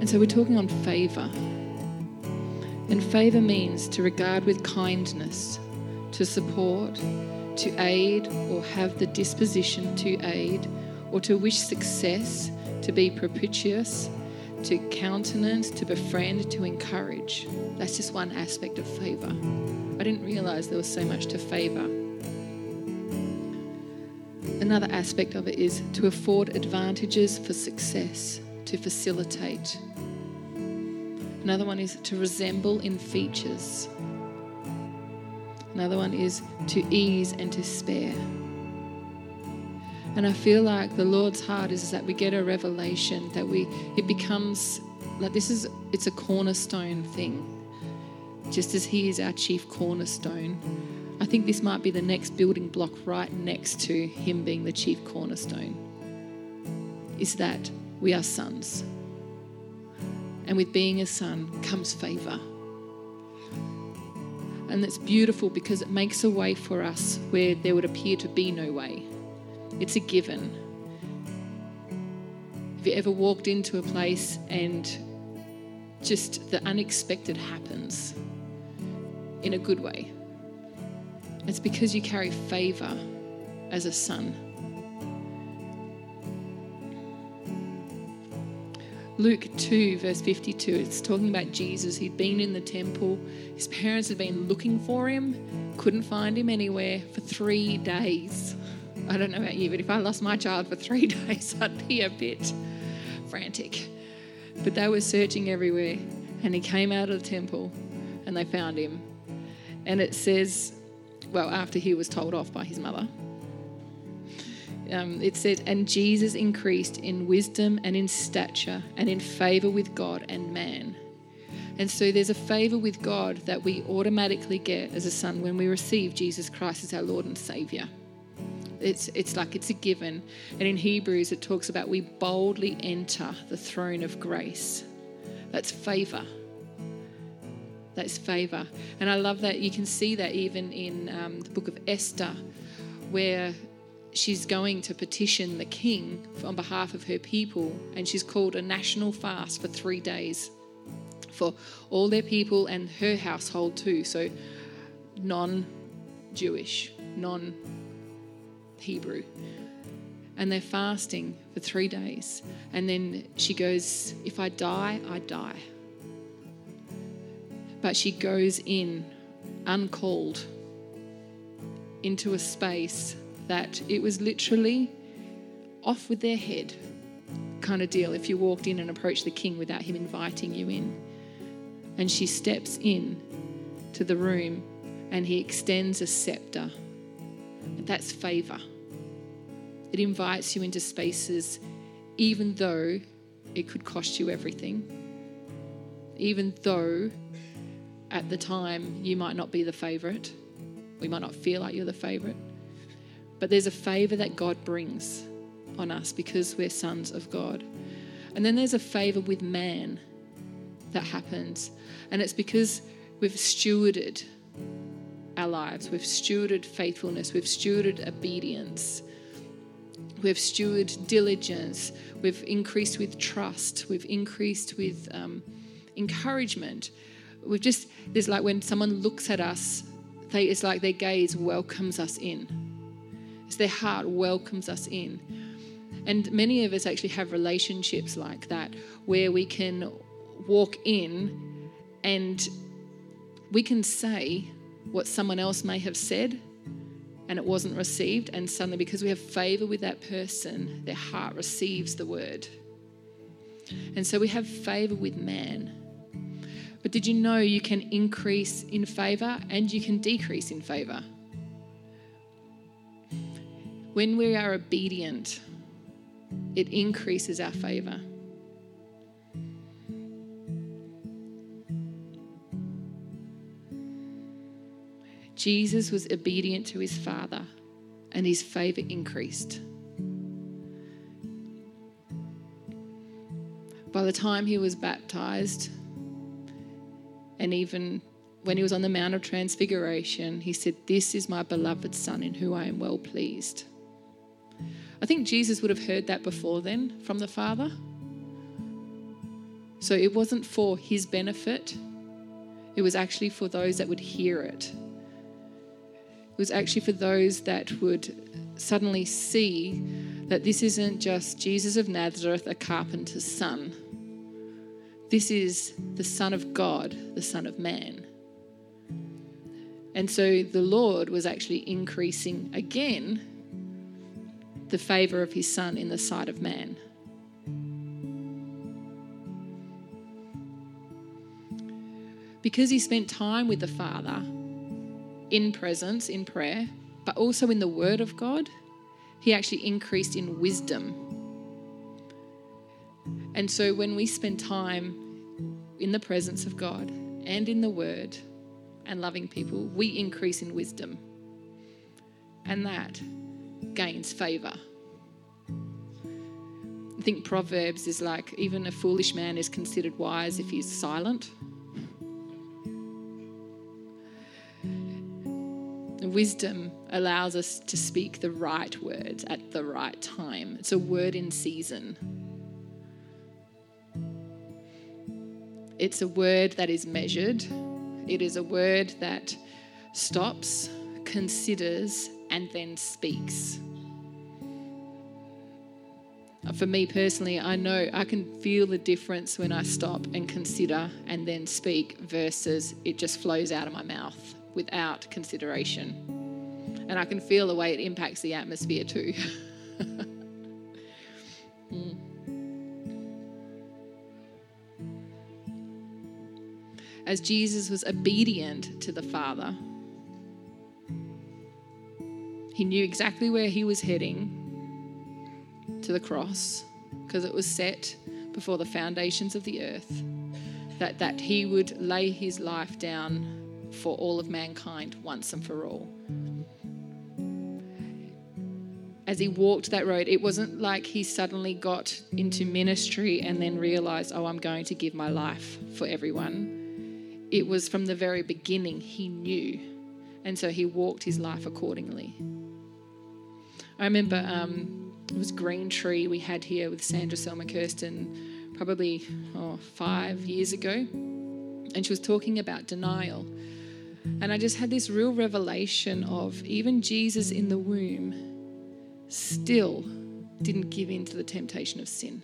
And so we're talking on favour. And favour means to regard with kindness, to support, to aid or have the disposition to aid, or to wish success, to be propitious, to countenance, to befriend, to encourage. That's just one aspect of favour. I didn't realise there was so much to favour. Another aspect of it is to afford advantages for success, to facilitate. Another one is to resemble in features. Another one is to ease and to spare. And I feel like the Lord's heart is that we get a revelation that we it becomes like this is it's a cornerstone thing. Just as he is our chief cornerstone. I think this might be the next building block right next to him being the chief cornerstone. Is that we are sons. And with being a son comes favor. And it's beautiful because it makes a way for us where there would appear to be no way. It's a given. Have you ever walked into a place and just the unexpected happens in a good way? It's because you carry favor as a son. Luke 2, verse 52, it's talking about Jesus. He'd been in the temple. His parents had been looking for him, couldn't find him anywhere for three days. I don't know about you, but if I lost my child for three days, I'd be a bit frantic. But they were searching everywhere, and he came out of the temple and they found him. And it says, well, after he was told off by his mother, um, it said, and Jesus increased in wisdom and in stature and in favor with God and man. And so there's a favor with God that we automatically get as a son when we receive Jesus Christ as our Lord and Savior. It's, it's like it's a given. And in Hebrews, it talks about we boldly enter the throne of grace. That's favor. That's favor. And I love that you can see that even in um, the book of Esther, where she's going to petition the king on behalf of her people, and she's called a national fast for three days for all their people and her household too. So, non Jewish, non Hebrew. And they're fasting for three days. And then she goes, If I die, I die. But she goes in uncalled into a space that it was literally off with their head kind of deal if you walked in and approached the king without him inviting you in. And she steps in to the room and he extends a scepter. That's favor. It invites you into spaces even though it could cost you everything. Even though at the time you might not be the favorite. We might not feel like you're the favorite. But there's a favor that God brings on us because we're sons of God. And then there's a favor with man that happens. And it's because we've stewarded our lives, we've stewarded faithfulness, we've stewarded obedience, we've stewarded diligence, we've increased with trust, we've increased with um, encouragement. We've just, there's like when someone looks at us, they, it's like their gaze welcomes us in their heart welcomes us in. And many of us actually have relationships like that where we can walk in and we can say what someone else may have said and it wasn't received, and suddenly, because we have favor with that person, their heart receives the word. And so we have favor with man. But did you know you can increase in favor and you can decrease in favor? When we are obedient, it increases our favor. Jesus was obedient to his Father, and his favor increased. By the time he was baptized, and even when he was on the Mount of Transfiguration, he said, This is my beloved Son in whom I am well pleased. I think Jesus would have heard that before then from the Father. So it wasn't for his benefit, it was actually for those that would hear it. It was actually for those that would suddenly see that this isn't just Jesus of Nazareth, a carpenter's son. This is the Son of God, the Son of Man. And so the Lord was actually increasing again the favor of his Son in the sight of man. Because he spent time with the Father in presence, in prayer, but also in the Word of God, he actually increased in wisdom. And so when we spend time in the presence of God and in the Word and loving people, we increase in wisdom. And that gains favor. I think Proverbs is like even a foolish man is considered wise if he's silent. Wisdom allows us to speak the right words at the right time. It's a word in season. It's a word that is measured. It is a word that stops, considers, and then speaks. For me personally, I know I can feel the difference when I stop and consider and then speak versus it just flows out of my mouth without consideration. And I can feel the way it impacts the atmosphere too. mm. As Jesus was obedient to the Father, he knew exactly where he was heading to the cross because it was set before the foundations of the earth that, that he would lay his life down for all of mankind once and for all. As he walked that road, it wasn't like he suddenly got into ministry and then realized, oh, I'm going to give my life for everyone. It was from the very beginning he knew. And so he walked his life accordingly. I remember um, it was Green Tree we had here with Sandra Selma Kirsten probably oh, five years ago. And she was talking about denial and I just had this real revelation of even Jesus in the womb still didn't give in to the temptation of sin.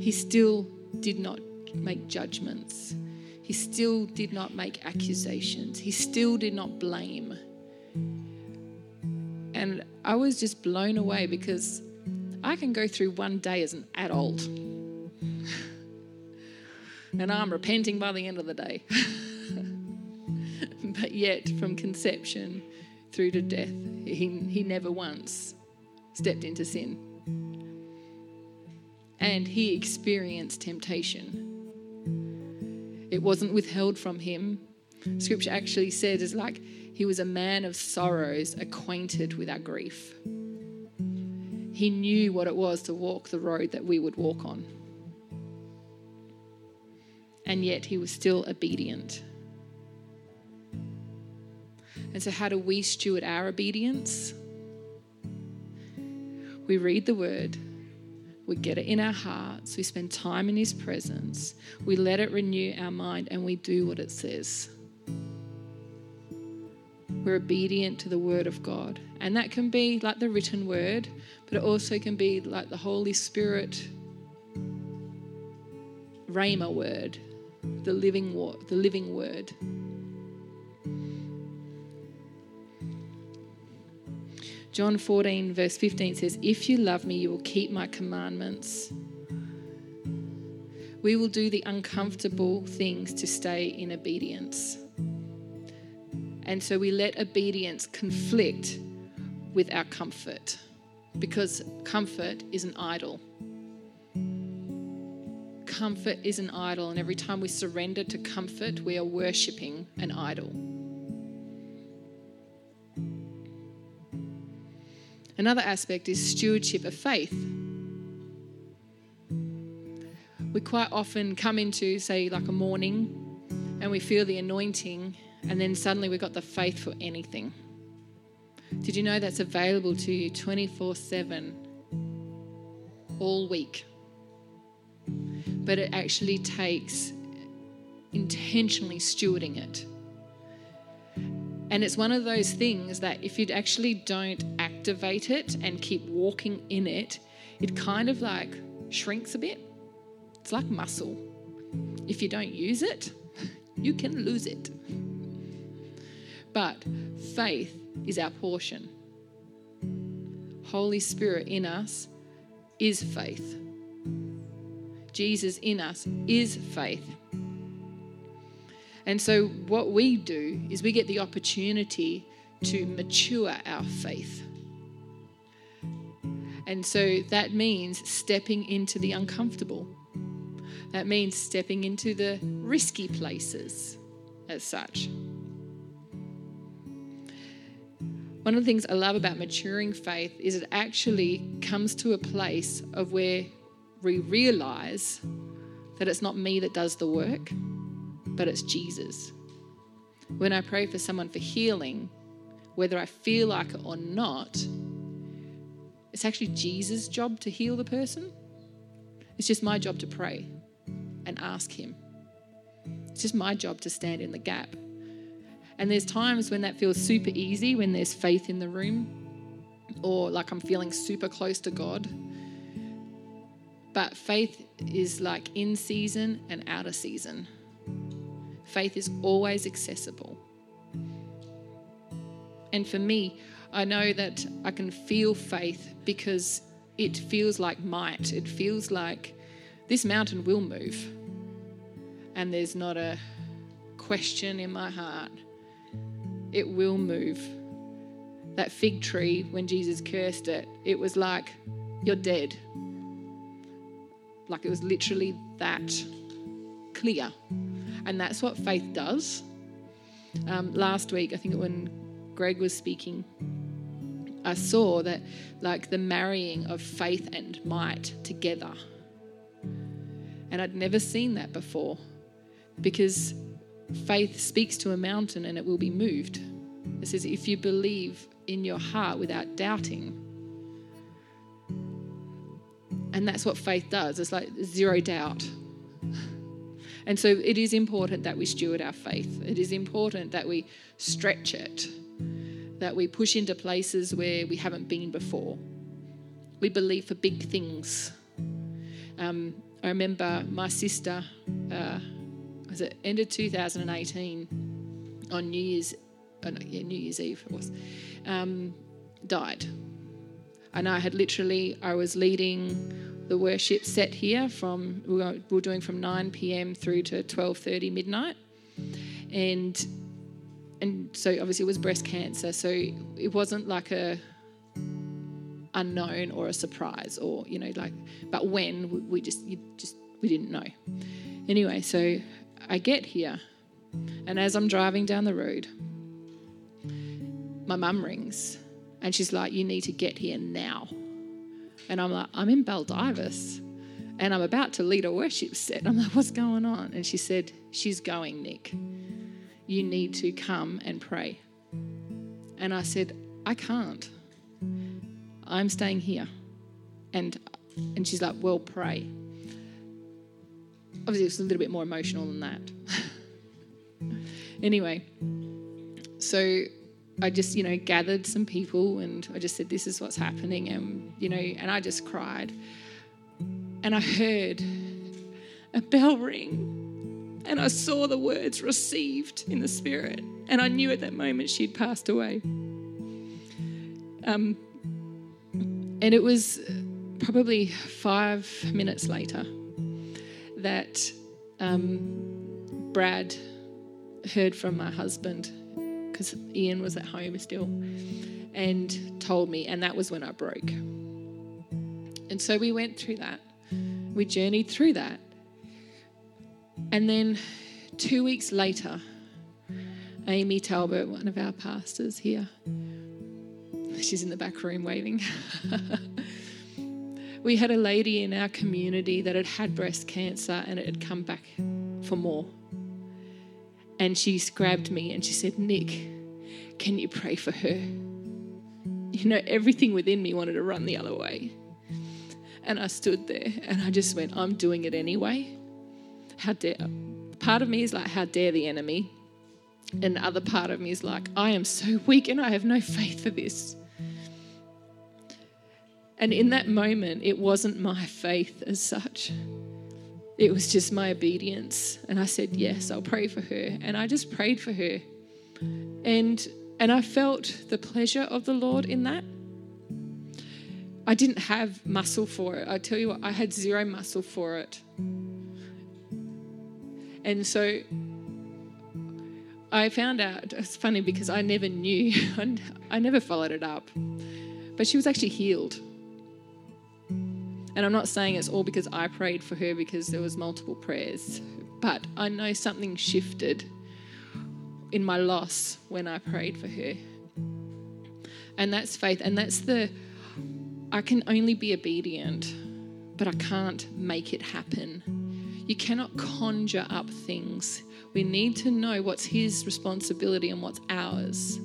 He still did not make judgments. He still did not make accusations. He still did not blame. And I was just blown away because I can go through one day as an adult. and I'm repenting by the end of the day. but yet from conception through to death, he, he never once stepped into sin. And he experienced temptation. It wasn't withheld from him. Scripture actually says it's like he was a man of sorrows, acquainted with our grief. He knew what it was to walk the road that we would walk on. And yet he was still obedient. And so, how do we steward our obedience? We read the word, we get it in our hearts, we spend time in His presence, we let it renew our mind, and we do what it says. We're obedient to the word of God. And that can be like the written word, but it also can be like the Holy Spirit Rhema word, the living, the living word. John 14, verse 15 says, If you love me, you will keep my commandments. We will do the uncomfortable things to stay in obedience. And so we let obedience conflict with our comfort because comfort is an idol. Comfort is an idol, and every time we surrender to comfort, we are worshipping an idol. Another aspect is stewardship of faith. We quite often come into, say, like a morning and we feel the anointing, and then suddenly we've got the faith for anything. Did you know that's available to you 24 7 all week? but it actually takes intentionally stewarding it. And it's one of those things that if you actually don't activate it and keep walking in it, it kind of like shrinks a bit. It's like muscle. If you don't use it, you can lose it. But faith is our portion. Holy Spirit in us is faith. Jesus in us is faith. And so, what we do is we get the opportunity to mature our faith. And so that means stepping into the uncomfortable. That means stepping into the risky places as such. One of the things I love about maturing faith is it actually comes to a place of where we realize that it's not me that does the work, but it's Jesus. When I pray for someone for healing, whether I feel like it or not, it's actually Jesus' job to heal the person. It's just my job to pray and ask Him. It's just my job to stand in the gap. And there's times when that feels super easy, when there's faith in the room, or like I'm feeling super close to God. But faith is like in season and out of season. Faith is always accessible. And for me, I know that I can feel faith because it feels like might. It feels like this mountain will move. And there's not a question in my heart. It will move. That fig tree, when Jesus cursed it, it was like, you're dead. Like it was literally that clear. And that's what faith does. Um, last week, I think when Greg was speaking, I saw that like the marrying of faith and might together. And I'd never seen that before because faith speaks to a mountain and it will be moved. It says, if you believe in your heart without doubting. And that's what faith does. It's like zero doubt. And so it is important that we steward our faith. It is important that we stretch it, that we push into places where we haven't been before. We believe for big things. Um, I remember my sister, uh, was it end of 2018 on New Year's, oh no, yeah, New Year's Eve it was, um, died. And I had literally, I was leading the worship set here from we were doing from 9 p.m. through to 12:30 midnight, and and so obviously it was breast cancer. So it wasn't like a unknown or a surprise or you know like but when we just you just we didn't know. Anyway, so I get here, and as I'm driving down the road, my mum rings, and she's like, "You need to get here now." And I'm like, I'm in Baldivis and I'm about to lead a worship set. I'm like, what's going on? And she said, She's going, Nick. You need to come and pray. And I said, I can't. I'm staying here. And and she's like, Well, pray. Obviously, it's a little bit more emotional than that. anyway, so I just, you know, gathered some people and I just said, This is what's happening. And, you know, and I just cried. And I heard a bell ring and I saw the words received in the spirit. And I knew at that moment she'd passed away. Um, and it was probably five minutes later that um, Brad heard from my husband because Ian was at home still, and told me, and that was when I broke. And so we went through that. We journeyed through that. And then two weeks later, Amy Talbot, one of our pastors here, she's in the back room waving. we had a lady in our community that had had breast cancer and it had come back for more. And she grabbed me and she said, Nick, can you pray for her? You know, everything within me wanted to run the other way. And I stood there and I just went, I'm doing it anyway. How dare. Part of me is like, how dare the enemy? And the other part of me is like, I am so weak and I have no faith for this. And in that moment, it wasn't my faith as such. It was just my obedience. And I said, Yes, I'll pray for her. And I just prayed for her. And and I felt the pleasure of the Lord in that. I didn't have muscle for it. I tell you what, I had zero muscle for it. And so I found out, it's funny because I never knew, I never followed it up, but she was actually healed. And I'm not saying it's all because I prayed for her because there was multiple prayers, but I know something shifted in my loss when I prayed for her. And that's faith. And that's the, I can only be obedient, but I can't make it happen. You cannot conjure up things. We need to know what's His responsibility and what's ours.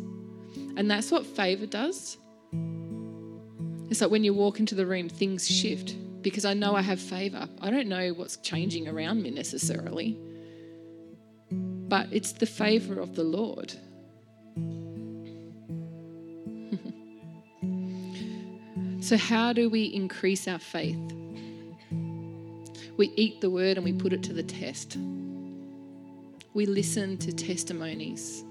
And that's what favor does. It's like when you walk into the room, things shift because I know I have favor. I don't know what's changing around me necessarily but it's the favor of the Lord. so, how do we increase our faith? We eat the word and we put it to the test. We listen to testimonies.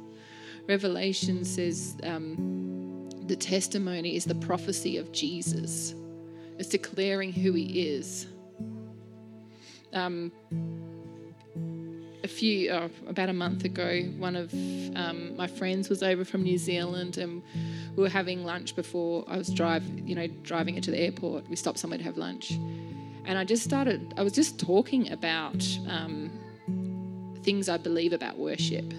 Revelation says um, the testimony is the prophecy of Jesus, it's declaring who he is. Um, a few, oh, about a month ago, one of um, my friends was over from New Zealand, and we were having lunch before I was drive, you know, driving it to the airport. We stopped somewhere to have lunch, and I just started. I was just talking about um, things I believe about worship,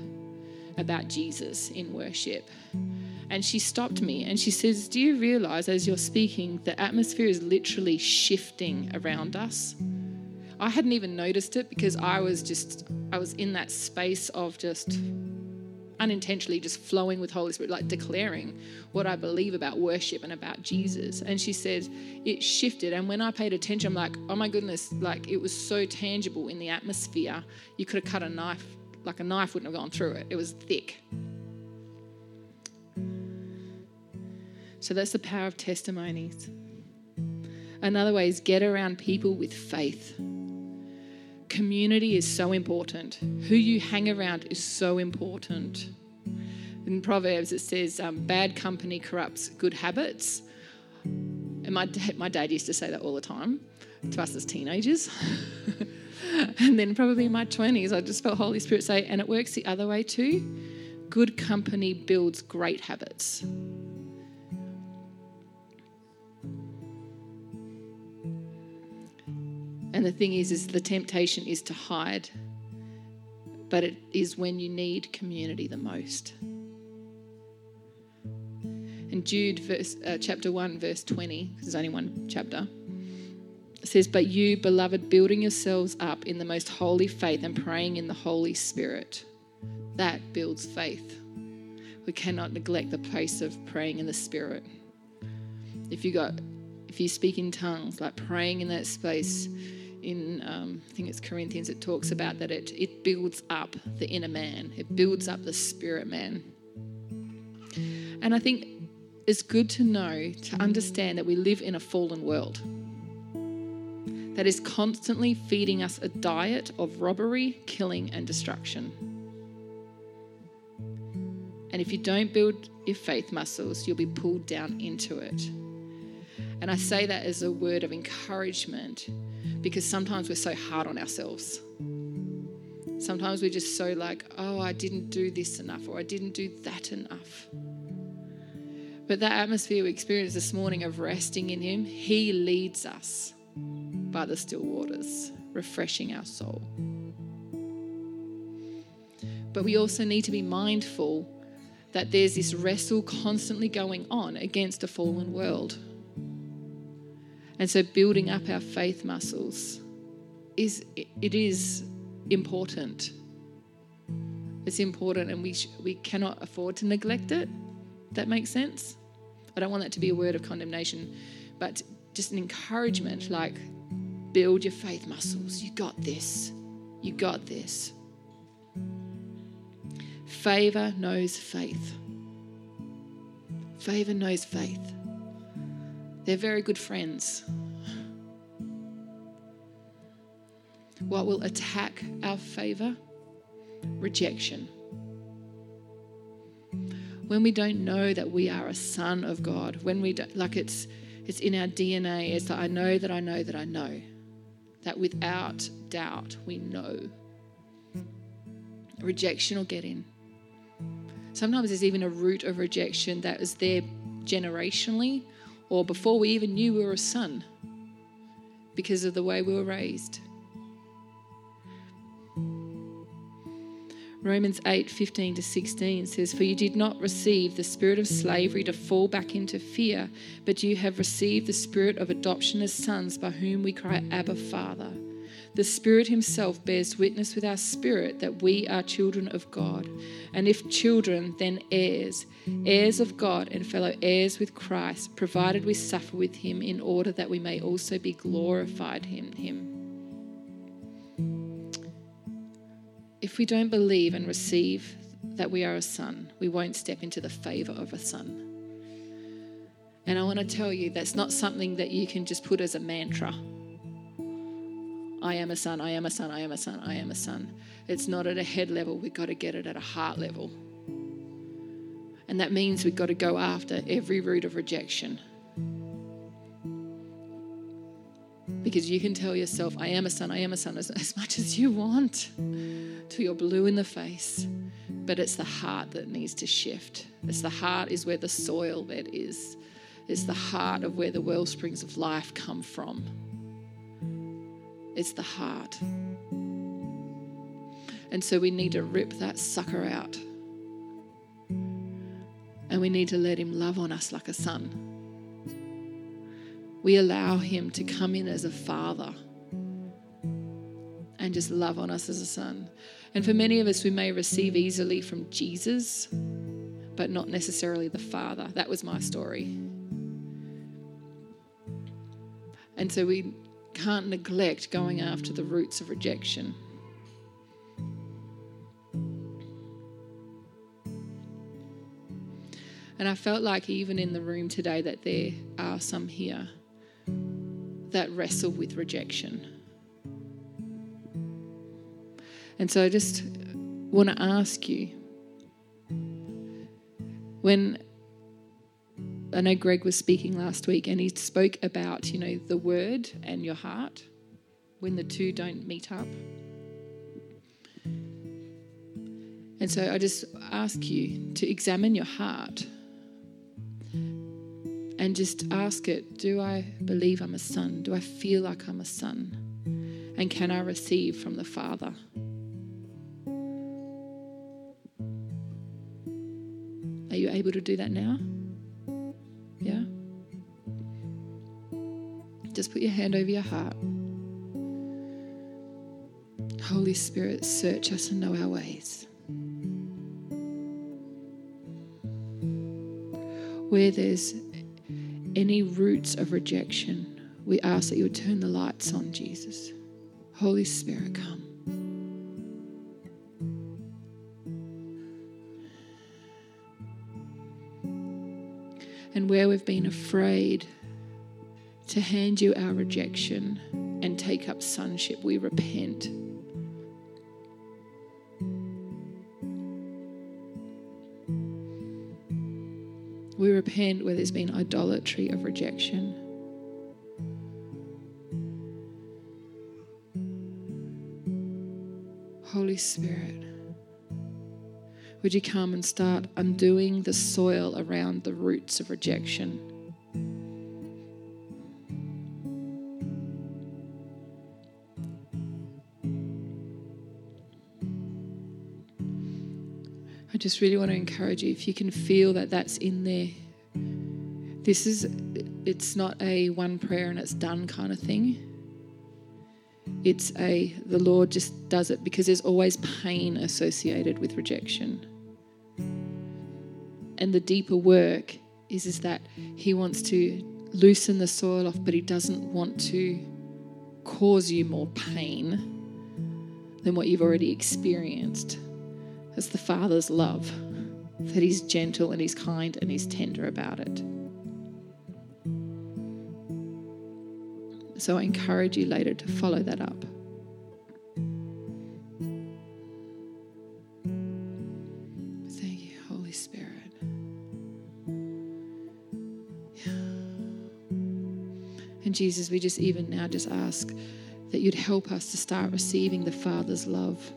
about Jesus in worship. And she stopped me and she says, Do you realize as you're speaking, the atmosphere is literally shifting around us? I hadn't even noticed it because I was just, I was in that space of just unintentionally just flowing with Holy Spirit, like declaring what I believe about worship and about Jesus. And she says, it shifted. And when I paid attention, I'm like, oh my goodness, like it was so tangible in the atmosphere. You could have cut a knife, like a knife wouldn't have gone through it. It was thick. So that's the power of testimonies. Another way is get around people with faith community is so important. Who you hang around is so important. In Proverbs, it says, um, bad company corrupts good habits. And my, my dad used to say that all the time to us as teenagers. and then, probably in my 20s, I just felt Holy Spirit say, and it works the other way too. Good company builds great habits. And the thing is, is the temptation is to hide, but it is when you need community the most. In Jude, verse, uh, chapter 1, verse 20, there's only one chapter, says, But you, beloved, building yourselves up in the most holy faith and praying in the Holy Spirit. That builds faith. We cannot neglect the place of praying in the Spirit. If you got if you speak in tongues, like praying in that space, in um, I think it's Corinthians, it talks about that it it builds up the inner man, it builds up the spirit man. And I think it's good to know, to understand that we live in a fallen world that is constantly feeding us a diet of robbery, killing, and destruction. And if you don't build your faith muscles, you'll be pulled down into it. And I say that as a word of encouragement because sometimes we're so hard on ourselves. Sometimes we're just so like, oh, I didn't do this enough or I didn't do that enough. But that atmosphere we experienced this morning of resting in Him, He leads us by the still waters, refreshing our soul. But we also need to be mindful that there's this wrestle constantly going on against a fallen world. And so building up our faith muscles is it is important. It's important and we sh- we cannot afford to neglect it. That makes sense? I don't want that to be a word of condemnation, but just an encouragement like, build your faith muscles. You got this. You got this. Favor knows faith. Favor knows faith. They're very good friends. What will attack our favor? Rejection. When we don't know that we are a son of God, when we don't, like it's, it's in our DNA, it's like I know that I know that I know. That without doubt we know. Rejection will get in. Sometimes there's even a root of rejection that is there generationally or before we even knew we were a son because of the way we were raised. Romans 8 15 to 16 says, For you did not receive the spirit of slavery to fall back into fear, but you have received the spirit of adoption as sons, by whom we cry, Abba, Father. The Spirit Himself bears witness with our spirit that we are children of God. And if children, then heirs, heirs of God and fellow heirs with Christ, provided we suffer with Him in order that we may also be glorified in Him. If we don't believe and receive that we are a son, we won't step into the favor of a son. And I want to tell you that's not something that you can just put as a mantra. I am a son, I am a son, I am a son, I am a son. It's not at a head level, we've got to get it at a heart level. And that means we've got to go after every root of rejection. Because you can tell yourself, I am a son, I am a son, as, as much as you want, till you're blue in the face. But it's the heart that needs to shift. It's the heart is where the soil bed is. It's the heart of where the well springs of life come from. It's the heart. And so we need to rip that sucker out. And we need to let him love on us like a son. We allow him to come in as a father and just love on us as a son. And for many of us, we may receive easily from Jesus, but not necessarily the Father. That was my story. And so we can't neglect going after the roots of rejection. And I felt like even in the room today that there are some here that wrestle with rejection. And so I just want to ask you when I know Greg was speaking last week and he spoke about, you know, the word and your heart when the two don't meet up. And so I just ask you to examine your heart and just ask it Do I believe I'm a son? Do I feel like I'm a son? And can I receive from the Father? Are you able to do that now? Just put your hand over your heart. Holy Spirit, search us and know our ways. Where there's any roots of rejection, we ask that you would turn the lights on, Jesus. Holy Spirit, come. and where we've been afraid to hand you our rejection and take up sonship, we repent. We repent where there's been idolatry of rejection. Holy Spirit. Would you come and start undoing the soil around the roots of rejection? Just really want to encourage you if you can feel that that's in there. This is, it's not a one prayer and it's done kind of thing. It's a, the Lord just does it because there's always pain associated with rejection and the deeper work is, is that He wants to loosen the soil off, but He doesn't want to cause you more pain than what you've already experienced. It's the Father's love that He's gentle and He's kind and He's tender about it. So I encourage you later to follow that up. Thank you, Holy Spirit. And Jesus, we just even now just ask that you'd help us to start receiving the Father's love.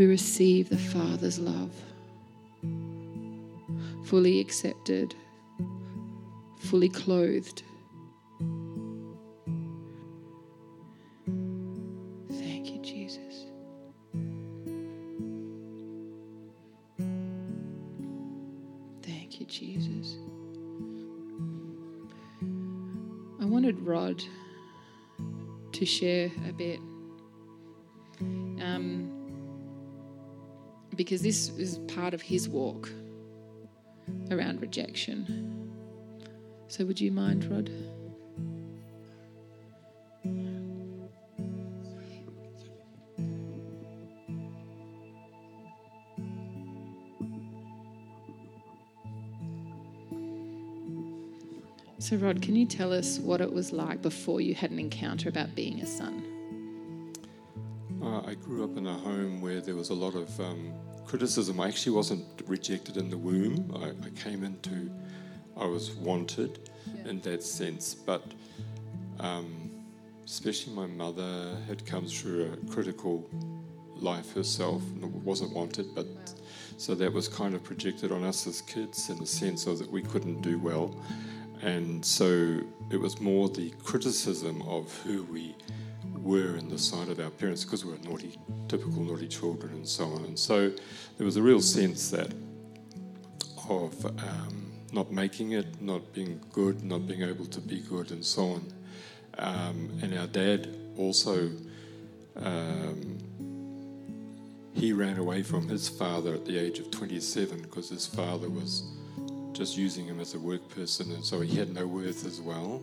We receive the Father's love, fully accepted, fully clothed. Thank you, Jesus. Thank you, Jesus. I wanted Rod to share a bit. Because this is part of his walk around rejection. So, would you mind, Rod? So, Rod, can you tell us what it was like before you had an encounter about being a son? Home where there was a lot of um, criticism. I actually wasn't rejected in the womb. I, I came into, I was wanted Yeah. in that sense. But um, especially my mother had come through a critical life herself and wasn't wanted. But so that was kind of projected on us as kids in the sense of that we couldn't do well. And so it was more the criticism of who we were in the sight of our parents because we were naughty, typical naughty children and so on. And so there was a real sense that of um, not making it, not being good, not being able to be good, and so on. Um, and our dad also, um, he ran away from his father at the age of 27 because his father was just using him as a work person, and so he had no worth as well.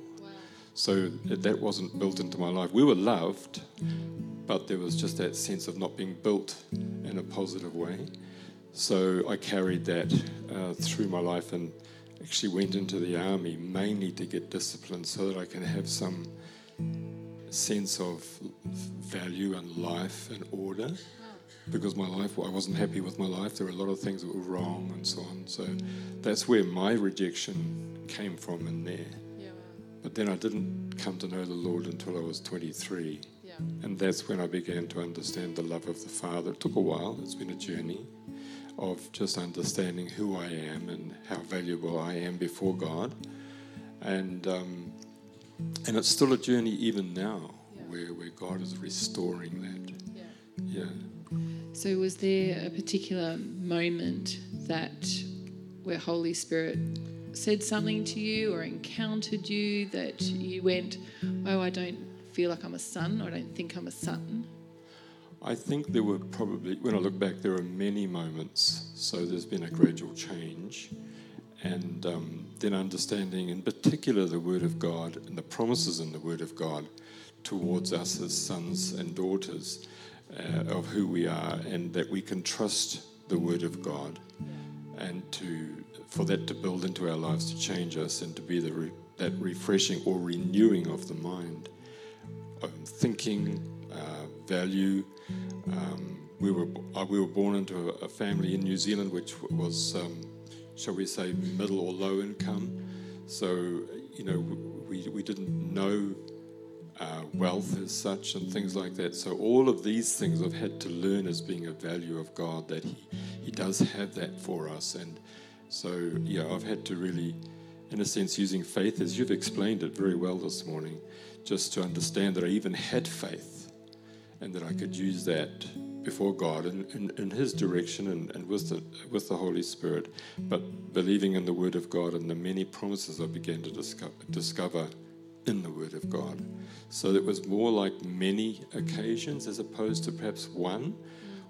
So that wasn't built into my life. We were loved, but there was just that sense of not being built in a positive way. So I carried that uh, through my life and actually went into the army mainly to get discipline so that I can have some sense of value and life and order. Because my life, I wasn't happy with my life. There were a lot of things that were wrong and so on. So that's where my rejection came from in there. Yeah, But then I didn't come to know the Lord until I was 23. yeah. And that's when I began to understand the love of the Father. It took a while, it's been a journey of just understanding who I am and how valuable I am before God. And, um, and it's still a journey even now Yeah. where, where God is restoring that. yeah. Yeah. So, was there a particular moment that where Holy Spirit said something to you or encountered you that you went, Oh, I don't feel like I'm a son, or I don't think I'm a son? I think there were probably, when I look back, there are many moments. So there's been a gradual change. And um, then understanding, in particular, the Word of God and the promises in the Word of God towards us as sons and daughters uh, of who we are, and that we can trust the Word of God, and to for that to build into our lives, to change us, and to be the re- that refreshing or renewing of the mind um, thinking, uh, value. Um, we were uh, we were born into a, family in New Zealand which was, um, shall we say, middle or low income. So you know we we didn't know uh, wealth as such and things like that. So all of these things I've had to learn as being a value of God that He He does have that for us. And so yeah, I've had to really, in a sense, using faith as you've explained it very well this morning, just to understand that I even had faith and that I could use that before God in, in, in His direction and, and with, the, with the Holy Spirit, but believing in the Word of God and the many promises I began to discover, discover in the Word of God. So it was more like many occasions as opposed to perhaps one,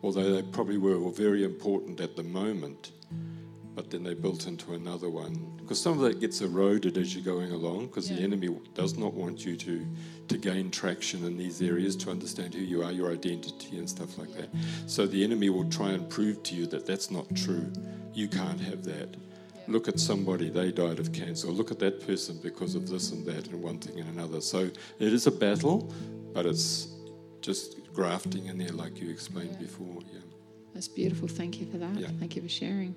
although they probably were all very important at the moment. but then they built into another one. Because some of that gets eroded as you're going along, because the enemy does not want you to, to gain traction in these areas, to understand who you are, your identity, and stuff like that. So the enemy will try and prove to you that that's not true. You can't have that. Look at somebody, they died of cancer. Look at that person because of this and that, and one thing and another. So it is a battle, but it's just grafting in there, like you explained before. Yeah. That's beautiful. Thank you for that. Yeah. Thank you for sharing.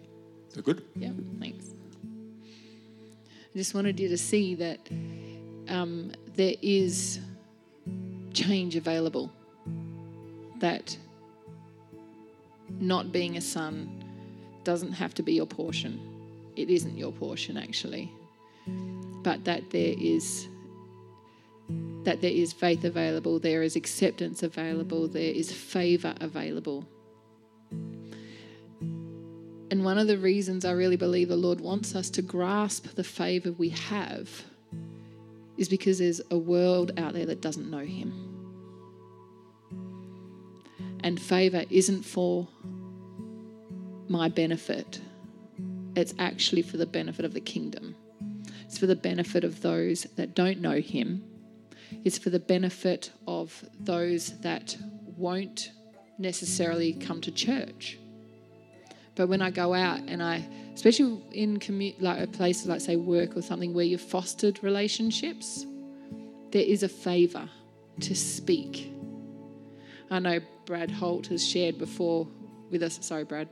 So good? Yeah, thanks. I just wanted you to see that um, there is change available. That not being a son doesn't have to be your portion. It isn't your portion, actually. But that there is that there is faith available, there is acceptance available, there is favor available. And one of the reasons I really believe the Lord wants us to grasp the favor we have is because there's a world out there that doesn't know Him. And favor isn't for my benefit, it's actually for the benefit of the kingdom. It's for the benefit of those that don't know Him. It's for the benefit of those that won't necessarily come to church. But when I go out and I, especially in commu- like a place like say work or something where you've fostered relationships, there is a favour to speak. I know Brad Holt has shared before with us. Sorry, Brad,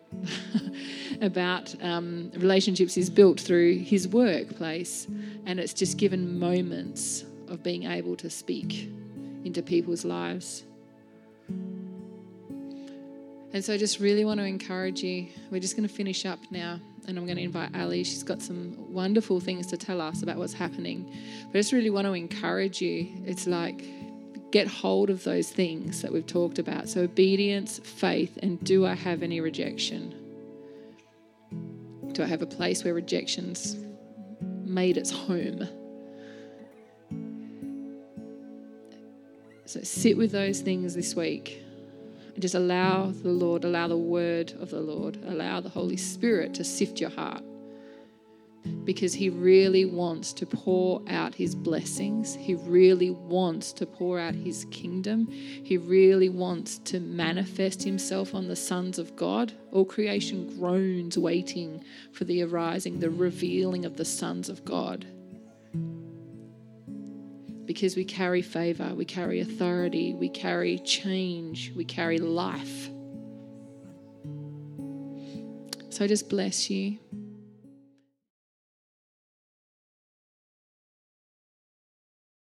about um, relationships he's built through his workplace, and it's just given moments of being able to speak into people's lives. And so I just really want to encourage you. We're just going to finish up now, and I'm going to invite Ali. She's got some wonderful things to tell us about what's happening. But I just really want to encourage you. It's like get hold of those things that we've talked about. So obedience, faith, and do I have any rejection? Do I have a place where rejection's made its home? So sit with those things this week. And just allow the Lord, allow the word of the Lord, allow the Holy Spirit to sift your heart. Because He really wants to pour out His blessings. He really wants to pour out His kingdom. He really wants to manifest Himself on the sons of God. All creation groans, waiting for the arising, the revealing of the sons of God because we carry favor, we carry authority, we carry change, we carry life. So I just bless you.